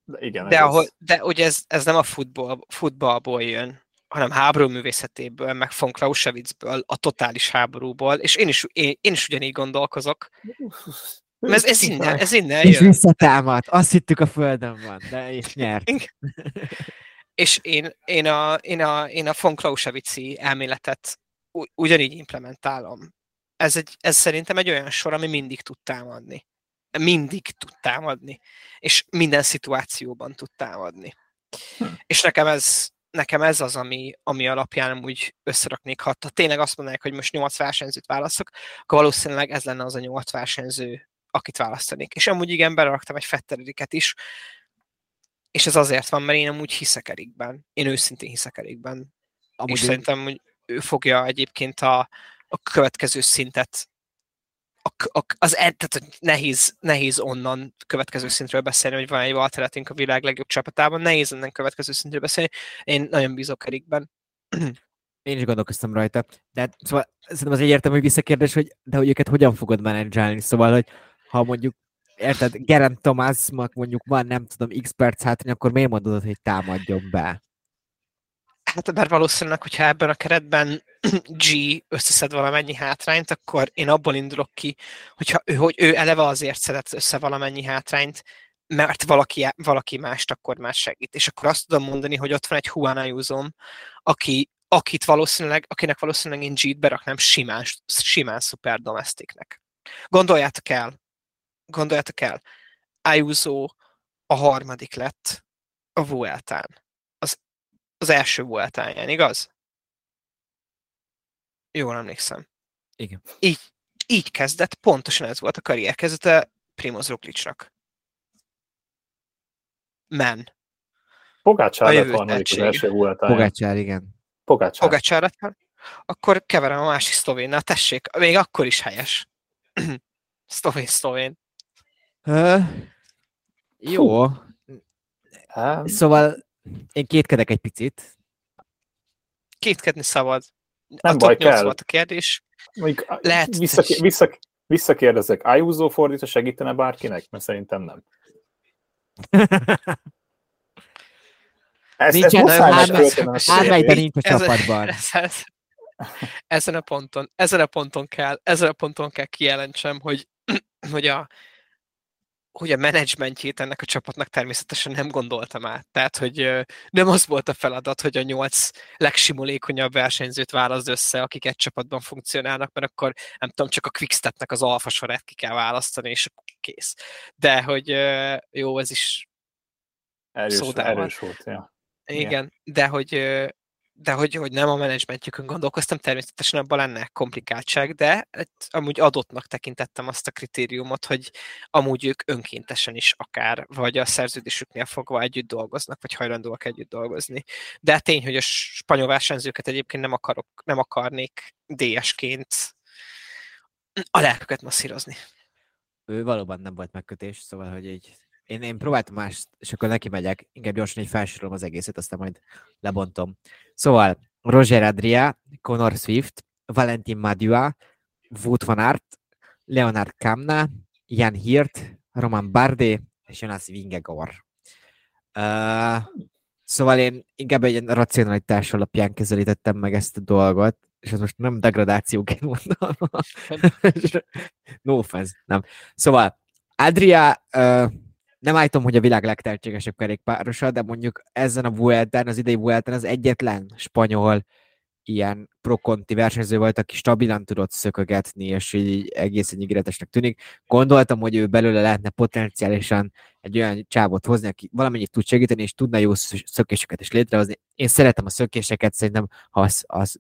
De, igen,
De,
ez
ahol, de ugye ez, ez nem a futball, futballból jön, hanem háború művészetéből, meg von Clausewitzből, a totális háborúból, és én is, én, én is ugyanígy gondolkozok. Mert ez, ez innen, ez innen
És
jön.
visszatámadt. Azt hittük a földön van, de és nyert.
És én, én, a, én, a, én a von Clausewitzi elméletet ugyanígy implementálom. Ez, egy, ez szerintem egy olyan sor, ami mindig tud támadni. Mindig tud támadni. És minden szituációban tud támadni. És nekem ez, nekem ez az, ami, ami alapján úgy összeraknék. Ha ha tényleg azt mondanák, hogy most nyolc versenyzőt választok, akkor valószínűleg ez lenne az a nyolc versenyző, akit választanék. És amúgy igen, beleraktam egy Fetteriket is, és ez azért van, mert én amúgy hiszek Erikben. Én őszintén hiszek Erikben. Amúgy és
én-
szerintem, hogy ő fogja egyébként a, a következő szintet a, a, az, tehát nehéz, nehéz onnan következő szintről beszélni, hogy van egy alternatív a világ legjobb csapatában, nehéz onnan következő szintről beszélni. Én nagyon bízok Erikben. [CLEARS THROAT]
Én is gondolkoztam rajta. De szóval szerintem az egyértelmű visszakérdés, hogy de hogy őket hogyan fogod menedzselni. Szóval, hogy ha mondjuk érted, Gerent Thomasnak mondjuk van, nem tudom, x perc hátrány, akkor miért mondod, hogy támadjon be?
Hát mert valószínűleg, hogyha ebben a keretben [CLEARS THROAT] G összeszed valamennyi hátrányt, akkor én abból indulok ki, hogyha ő, hogy ő eleve azért szedett össze valamennyi hátrányt, mert valaki, valaki mást akkor már segít. És akkor azt tudom mondani, hogy ott van egy Juan Ayusom, aki, akit valószínűleg, akinek valószínűleg én G-t beraknám simán, simán szuper domestiknek. Gondoljátok el, gondoljátok el, Ayuso a harmadik lett a Vueltán. Az, első Vueltáján, igaz? Jól emlékszem.
Igen.
Így, így kezdett, pontosan ez volt a karrier kezdete Primoz Roglicnak. Men.
Pogácsár lett harmadik az első voltáján.
Pogácsár, igen.
Pogácsár.
Pogácsárat, akkor keverem a másik szlovénnal, tessék, még akkor is helyes. [CLEARS THROAT] szlovén, szlovén.
Ö, jó.
Hát,
Szóval én kétkedek egy picit.
Kétkedni szabad.
Nem
a
baj,
top 8
kell.
volt a kérdés.
mondjuk,
Lehet-
vissza, vissza, visszakérdezek, Ayuso fordítva segítene bárkinek? Mert szerintem nem. Ez, ez
Nincsen,
muszáj sétét.
nincs a
Ez-
csapatban.
Ez, ez, ezen a ponton, ezen a ponton kell, ezen a ponton kell kijelentsem, hogy, hogy a, hogy a menedzsmentjét ennek a csapatnak természetesen nem gondoltam át. Tehát, hogy nem az volt a feladat, hogy a nyolc legsimulékonyabb versenyzőt választ össze, akik egy csapatban funkcionálnak, mert akkor nem tudom, csak a Quickstepnek az alfa sorát ki kell választani, és akkor kész. De hogy jó, ez is
Erős, erős volt, ja. Igen.
igen, de hogy, de hogy, hogy nem a menedzsmentjükön gondolkoztam, természetesen abban lenne komplikáltság, de hát amúgy adottnak tekintettem azt a kritériumot, hogy amúgy ők önkéntesen is akár, vagy a szerződésüknél fogva együtt dolgoznak, vagy hajlandóak együtt dolgozni. De tény, hogy a spanyol versenyzőket egyébként nem, akarok, nem akarnék DS-ként a lelküket masszírozni.
Ő valóban nem volt megkötés, szóval, hogy így én, én próbáltam más, és akkor neki megyek, inkább gyorsan így felsorolom az egészet, aztán majd lebontom. Szóval Roger Adria, Conor Swift, Valentin Madua, Wout van Aert, Leonard Kamna, Jan Hirt, Roman Bardet és Jonas Vingegaard. Uh, szóval én inkább egy ilyen racionalitás alapján közelítettem meg ezt a dolgot, és ez most nem degradációként mondom. [LAUGHS] no offense, nem. Szóval Adria, uh, nem állítom, hogy a világ legtehetségesebb kerékpárosa, de mondjuk ezen a Vueltán, az idei Vueltán az egyetlen spanyol ilyen prokonti versenyző volt, aki stabilan tudott szökögetni, és így egészen ígéretesnek tűnik. Gondoltam, hogy ő belőle lehetne potenciálisan egy olyan csávot hozni, aki valamennyit tud segíteni, és tudna jó szökéseket is létrehozni. Én szeretem a szökéseket, szerintem ha az, az,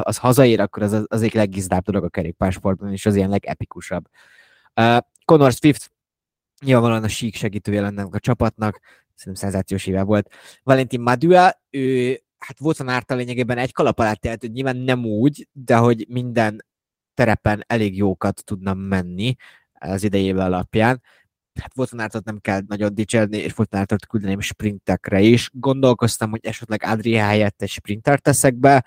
az hazaér, akkor az az egyik leggizdább dolog a kerékpársportban, és az ilyen legepikusabb. Uh, Connor Swift nyilvánvalóan a sík segítője lenne a csapatnak, szerintem szenzációs éve volt. Valentin Madua, ő hát van árta lényegében egy kalap alá tehet, hogy nyilván nem úgy, de hogy minden terepen elég jókat tudna menni az idejével alapján. Hát volt ártat nem kell nagyon dicsérni, és volt ártat küldeném sprintekre is. Gondolkoztam, hogy esetleg Adria helyett egy sprinter teszek be.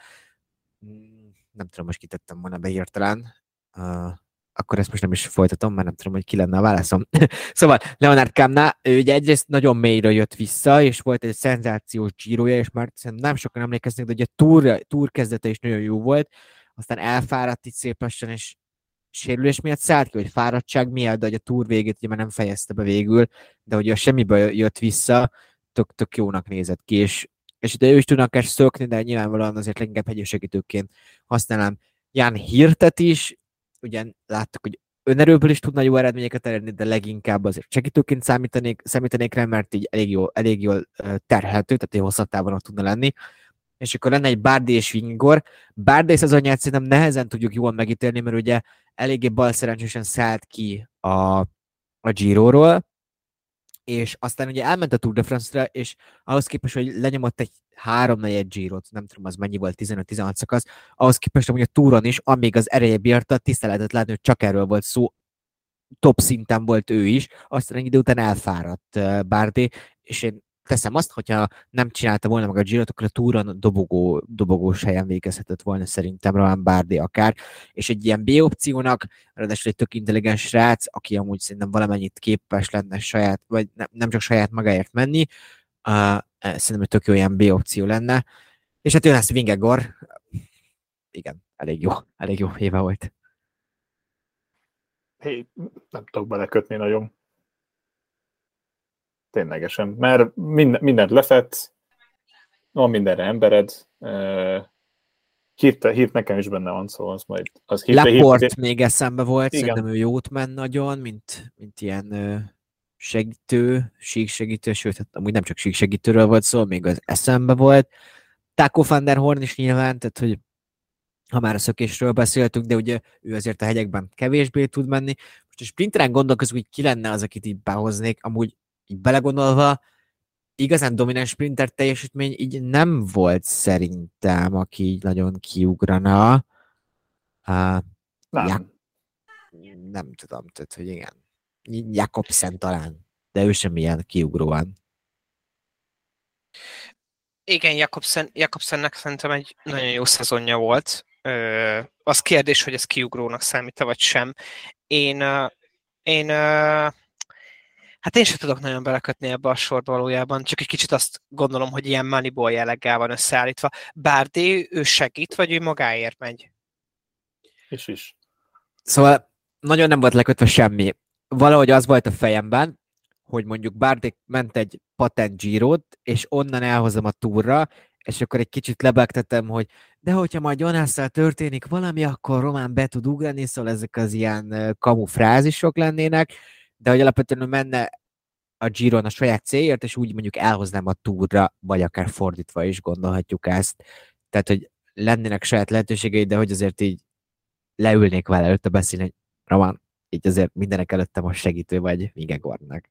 Hmm, nem tudom, most kitettem volna be hirtelen. Uh, akkor ezt most nem is folytatom, mert nem tudom, hogy ki lenne a válaszom. [LAUGHS] szóval Leonard Kamna, ő ugye egyrészt nagyon mélyről jött vissza, és volt egy szenzációs gyírója, és már nem sokan emlékeznek, de ugye a túr, túr kezdete is nagyon jó volt, aztán elfáradt itt szép lassan, és sérülés miatt szállt ki, vagy fáradtság miatt, de hogy a túr végét ugye már nem fejezte be végül, de hogy a semmiből jött vissza, tök, tök jónak nézett ki, és, és de ő is tudnak ezt szökni, de nyilvánvalóan azért leginkább hegyősegítőként használám Ján Hirtet is, ugye láttuk, hogy önerőből is tudna jó eredményeket elérni, de leginkább azért segítőként számítanék, számítanék rá, mert így elég jól, elég jól terhelhető, tehát egy hosszabb távon tudna lenni. És akkor lenne egy Bárdi és Vingor. Bárdi szezonját szerintem nehezen tudjuk jól megítélni, mert ugye eléggé balszerencsésen szállt ki a, a Giro-ról, és aztán ugye elment a Tour de France-ra, és ahhoz képest, hogy lenyomott egy három negyed Girot, nem tudom az mennyi volt, 15-16 szakasz, ahhoz képest, hogy a túron is, amíg az ereje bírta, látni, hogy csak erről volt szó, top szinten volt ő is, aztán egy idő után elfáradt uh, Bárdi, és én teszem azt, hogyha nem csinálta volna meg a Girot, akkor a túron dobogó, dobogós helyen végezhetett volna szerintem Rohan Bárdi akár, és egy ilyen B opciónak, ráadásul egy tök intelligens srác, aki amúgy szerintem valamennyit képes lenne saját, vagy nem, nem csak saját magáért menni, uh, szerintem hogy tök jó ilyen B opció lenne, és hát jön ezt Vingegor, igen, elég jó, elég jó éve volt.
Hé, nem tudok belekötni nagyon ténylegesen, mert minden, mindent lefett, van mindenre embered, hírt, hírt nekem is benne van, szóval az majd... Az
hírt, Laport hírt, még eszembe volt, igen. szerintem ő jót men nagyon, mint, mint ilyen segítő, síksegítő, sőt, hát amúgy nem csak síksegítőről volt szó, még az eszembe volt. Taco van der Horn is nyilván, tehát hogy ha már a szökésről beszéltünk, de ugye ő azért a hegyekben kevésbé tud menni. Most a sprinteren gondolkozunk, hogy ki lenne az, akit így behoznék, amúgy így belegondolva, igazán domináns sprinter teljesítmény így nem volt szerintem, aki így nagyon kiugrana. Uh, nem. Ja, nem tudom, tehát, hogy igen. Jakobsen talán, de ő sem ilyen kiugróan.
Igen, Jakobsen, Jakobsennek szerintem egy nagyon jó szezonja volt. Ö, az kérdés, hogy ez kiugrónak számít vagy sem. Én, én Hát én sem tudok nagyon belekötni ebbe a sort valójában, csak egy kicsit azt gondolom, hogy ilyen Moneyball jelleggel van összeállítva. Bárdi, ő segít, vagy ő magáért megy?
És is.
Szóval nagyon nem volt lekötve semmi. Valahogy az volt a fejemben, hogy mondjuk Bárdi ment egy patent Girot, és onnan elhozom a túra, és akkor egy kicsit lebegtetem, hogy de hogyha majd Jonásszal történik valami, akkor Román be tud ugrani, szóval ezek az ilyen kamu frázisok lennének, de hogy alapvetően menne a Giron a saját célért, és úgy mondjuk elhoznám a túra, vagy akár fordítva is gondolhatjuk ezt. Tehát, hogy lennének saját lehetőségei, de hogy azért így leülnék vele előtte beszélni, hogy Roman, így azért mindenek előtte most segítő vagy Vigegornak.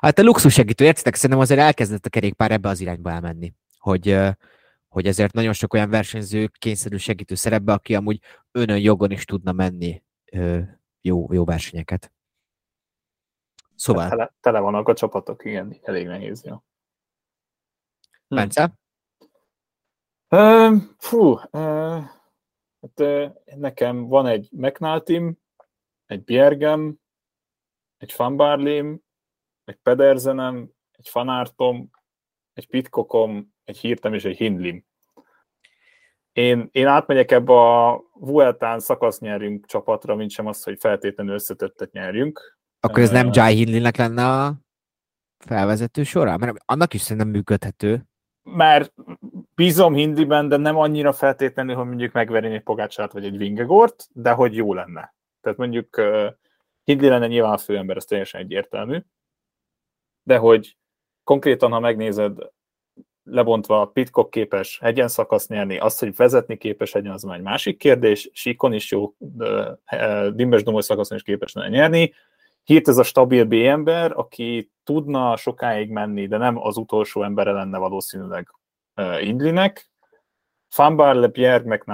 Hát a luxus segítő, értitek? Szerintem azért elkezdett a kerékpár ebbe az irányba elmenni, hogy, hogy ezért nagyon sok olyan versenyző kényszerű segítő szerepbe, aki amúgy önön jogon is tudna menni jó, jó versenyeket.
Szóval... Tele, tele vannak a csapatok, igen, elég nehéz. Jó.
Hm. Bence?
Uh, fú, uh, hát, uh, nekem van egy McNaltym, egy Bjergem, egy Fanbarlim, egy Pedersenem, egy Fanártom, egy Pitkokom, egy Hirtem és egy Hindlim. Én, én átmegyek ebbe a Vueltán szakasz nyerjünk csapatra, mint sem az, hogy feltétlenül összetöttet nyerjünk.
Akkor ez nem Jai Hindleynek lenne a felvezető sora? Mert annak is szerintem működhető.
már bízom Hindiben, de nem annyira feltétlenül, hogy mondjuk megverni egy Pogácsát vagy egy Vingegort, de hogy jó lenne. Tehát mondjuk uh, lenne nyilván a főember, ez teljesen egyértelmű, de hogy konkrétan, ha megnézed, lebontva Pitcock képes hegyen szakasz nyerni, azt, hogy vezetni képes hegyen, az már egy másik kérdés, síkon is jó, dimbes domoly szakaszon is képes lenne nyerni. Hírt ez a stabil B ember, aki tudna sokáig menni, de nem az utolsó embere lenne valószínűleg uh, Indlinek. Fanbarle, Bjerg,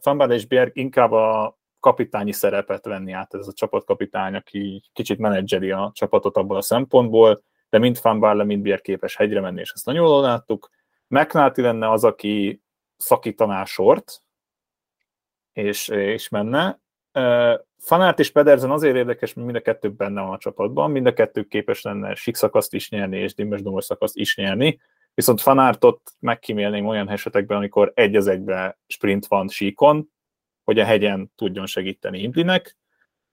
Fanbarle és Bjerg inkább a kapitányi szerepet venni át, ez a csapatkapitány, aki kicsit menedzseri a csapatot abból a szempontból, de mind Van Barle, mind Bier képes hegyre menni, és ezt nagyon jól láttuk. McNulty lenne az, aki szakítaná sort, és, és menne. Fanát és Pedersen azért érdekes, mert mind a kettő benne van a csapatban, mind a kettő képes lenne szakaszt is nyerni, és dimmes domos szakaszt is nyerni, viszont Fanártot megkímélném olyan esetekben, amikor egy az egybe sprint van síkon, hogy a hegyen tudjon segíteni Hindlinek,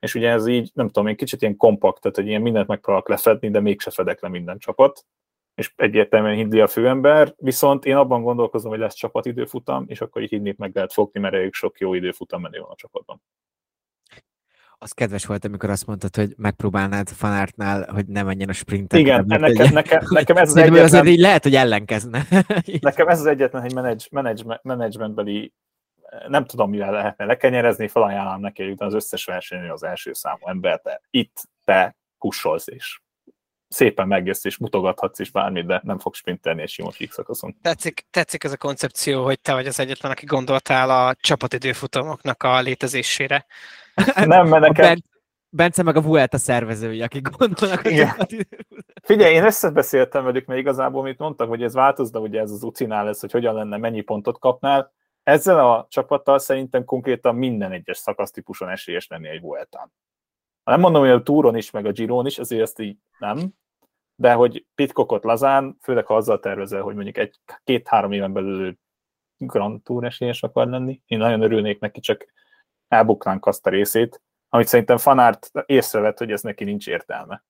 és ugye ez így, nem tudom, én kicsit ilyen kompakt, tehát hogy ilyen mindent megpróbálok lefedni, de mégse fedek le minden csapat, és egyértelműen Hindli a főember, viszont én abban gondolkozom, hogy lesz csapatidőfutam, és akkor így Hindlit meg lehet fogni, mert elég sok jó időfutam menő van a csapatban.
Az kedves volt, amikor azt mondtad, hogy megpróbálnád fanártnál, hogy ne menjen a sprintet.
Igen, nekem, nekem, nekem, [LAUGHS] nekem ez
az egyetlen... Azért így lehet, hogy ellenkezne. [LAUGHS]
nekem ez az egyetlen, hogy managementbeli nem tudom, mivel lehetne lekenyerezni, felajánlom neki, hogy az összes versenyen az első számú ember, de itt te kussolsz, és szépen megjössz, és mutogathatsz is bármit, de nem fog sprintelni egy sima szakaszon.
Tetszik, tetszik ez a koncepció, hogy te vagy az egyetlen, aki gondoltál a csapatidőfutamoknak a létezésére.
nem, mert nekem... Ben,
Bence meg a Vuelta szervezői, akik gondolnak a
Figyelj, én összebeszéltem velük, mert igazából mit mondtak, hogy ez változna, ugye ez az ucinál lesz, hogy hogyan lenne, mennyi pontot kapnál ezzel a csapattal szerintem konkrétan minden egyes szakasztípuson esélyes lenni egy Vueltán. Nem mondom, hogy a túron is, meg a Giron is, azért ezt így nem, de hogy Pitcockot lazán, főleg ha azzal tervezel, hogy mondjuk egy két-három éven belül Grand Tour esélyes akar lenni, én nagyon örülnék neki, csak elbuknánk azt a részét, amit szerintem Fanárt észrevett, hogy ez neki nincs értelme,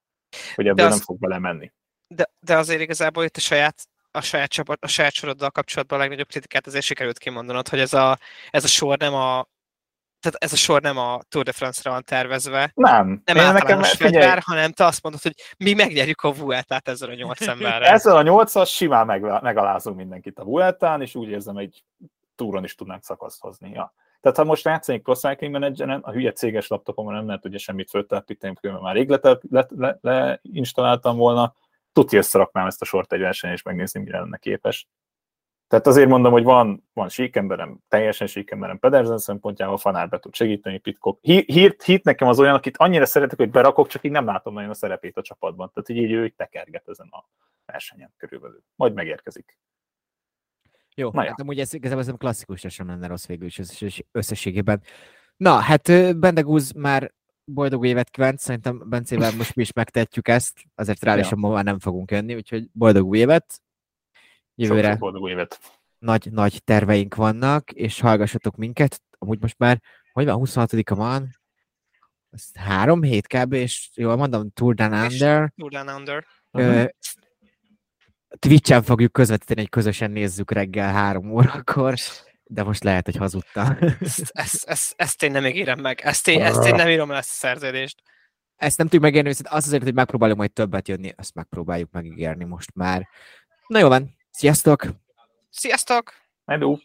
hogy ebből az, nem fog belemenni.
De, de azért igazából itt a saját a saját, csapat, a saját soroddal kapcsolatban a legnagyobb kritikát azért sikerült kimondanod, hogy ez a, ez a sor nem a tehát ez a sor nem a Tour de France-ra van tervezve.
Nem.
Nem Én nekem, fegyver, hanem te azt mondod, hogy mi megnyerjük a Vueltát ezzel a nyolc [LAUGHS] emberrel.
ezzel a nyolcas simán meg, megalázunk mindenkit a Vueltán, és úgy érzem, hogy túron is tudnánk szakaszt hozni. Ja. Tehát ha most játszanék Pro Cycling Manageren, a hülye céges laptopomon nem lehet ugye semmit föltelepíteni, mert már rég leinstalláltam le, le, le volna, tuti összeraknám ezt a sort egy versenyen, és megnézni, mire lenne képes. Tehát azért mondom, hogy van, van síkemberem, teljesen síkemberem Pedersen szempontjából, Fanár be tud segíteni, Pitcock. Hírt, hírt nekem az olyan, akit annyira szeretek, hogy berakok, csak így nem látom nagyon a szerepét a csapatban. Tehát így, így ő így tekerget ezen a versenyen körülbelül. Majd megérkezik.
Jó, Na hát amúgy ez igazából ez klasszikus, sem lenne rossz végül is összességében. Na, hát Bendegúz már boldog évet kívánt, szerintem Bencével most mi is megtetjük ezt, azért reálisan ja. ma már nem fogunk jönni, úgyhogy boldog új évet.
Jövőre Sok boldog évet.
Nagy, nagy terveink vannak, és hallgassatok minket. Amúgy most már, hogy van, 26-a van, ez három hét kb. és jól mondom, Tour Down Under.
Tour Down Under.
Uh-huh. Twitch-en fogjuk közvetíteni, hogy közösen nézzük reggel három órakor de most lehet, hogy hazudta.
ezt, ezt, ezt, ezt én nem ígérem meg, ezt én, ezt én nem írom le ezt a szerződést.
Ezt nem tudjuk megérni, viszont azt azért, hogy megpróbáljuk majd többet jönni, azt megpróbáljuk megígérni most már. Na jó van, sziasztok!
Sziasztok!
Hello!